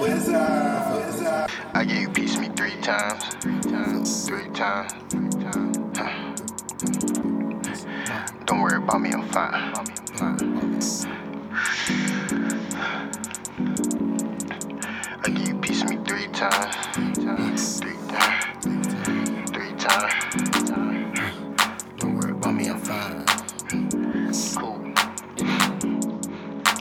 I gave you of me three times. Three times. Huh. Don't worry about me, I'm fine. I gave you a piece me three times. Three times. Three times. Don't worry about me, I'm fine. Cool.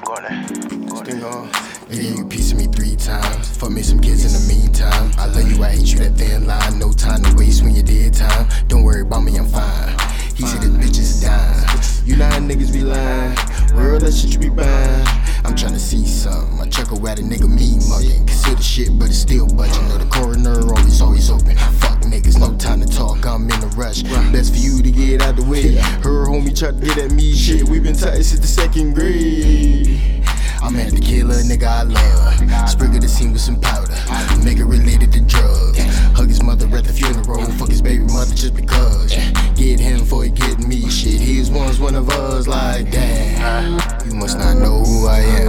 Go on. Go on You gave you piece of me three times. Fuck me some kids in the meantime. I love you, I hate you, that thin line. No time to waste when you did time. Don't worry about me, I'm fine. He said the bitches dying. You lying niggas be lying. World, that shit you be buying. I'm tryna see something. I chuckle at a nigga me mugging. Consider shit, but it's still budging. Know the coroner always, always open. Fuck niggas, no time to talk. I'm in a rush. Best for you to get out the way. Her homie tried to get at me. Shit, we been tight since the second grade. I'm at the killer, nigga, I love. Sprig the scene with some powder. Make it related to drugs. Hug his mother at the funeral. Fuck his baby mother just because. Get him before he get me. Shit, he was once one of us. Like, damn. You must not know who I am.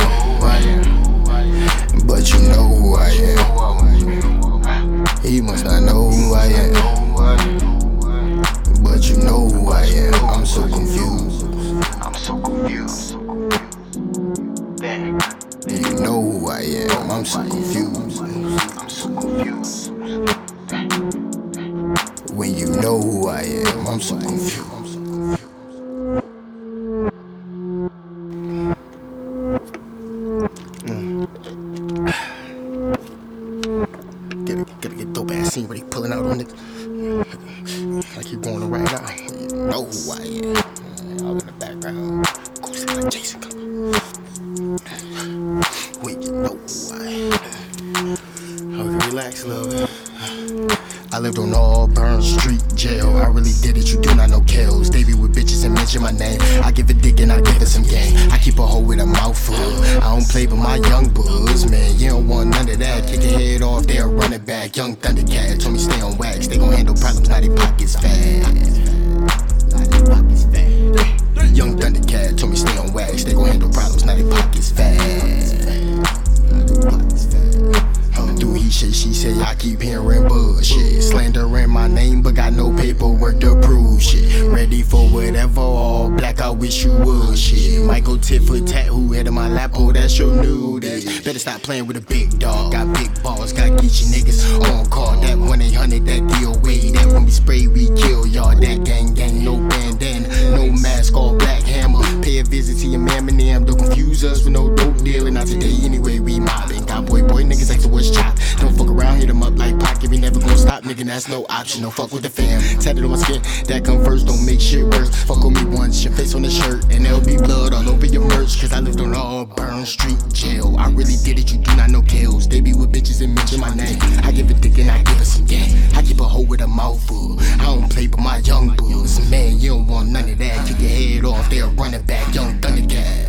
But you know who I am. I'm so confused. I'm so confused. When you know who I am, I'm so confused. Gotta, relax, love. I lived on Auburn Street jail. I really did it, you do not know kills. Be with bitches and mention my name. I give a dick and I give it some game. I keep a hoe with a mouthful. I don't play with my young bulls, man. You don't want none of that. Kick your head off, they'll run it back. Young Thundercat told me stay on wax. They gon' handle problems, now they pockets fat. Keep hearing bullshit. Slandering my name, but got no paperwork to prove shit. Ready for whatever, all black, I wish you would shit. Michael tit for tat, who head of my lap, oh, that's your nudist. Better stop playing with a big dog, got big balls, gotta get you niggas on call. That 1 800, that deal. DOA, that when we spray, we kill y'all. That gang gang, no bandana, no mask, all black hammer. Pay a visit to your mammy, them, don't confuse us with no dope dealing. Not today, anyway, we We never gonna stop, nigga. That's no option. Don't fuck with the fam. Tatted on my skin, that come first. Don't make shit worse. Fuck with me once, your face on the shirt, and there'll be blood all over your merch. Cause I lived on Auburn Street jail. I really did it, you do not know kills. They be with bitches and mention my name. I give a dick and I give it some game. I keep a hoe with a mouthful. I don't play with my young bulls. Man, you don't want none of that. Kick your head off, they'll run it back. Young Thundercat.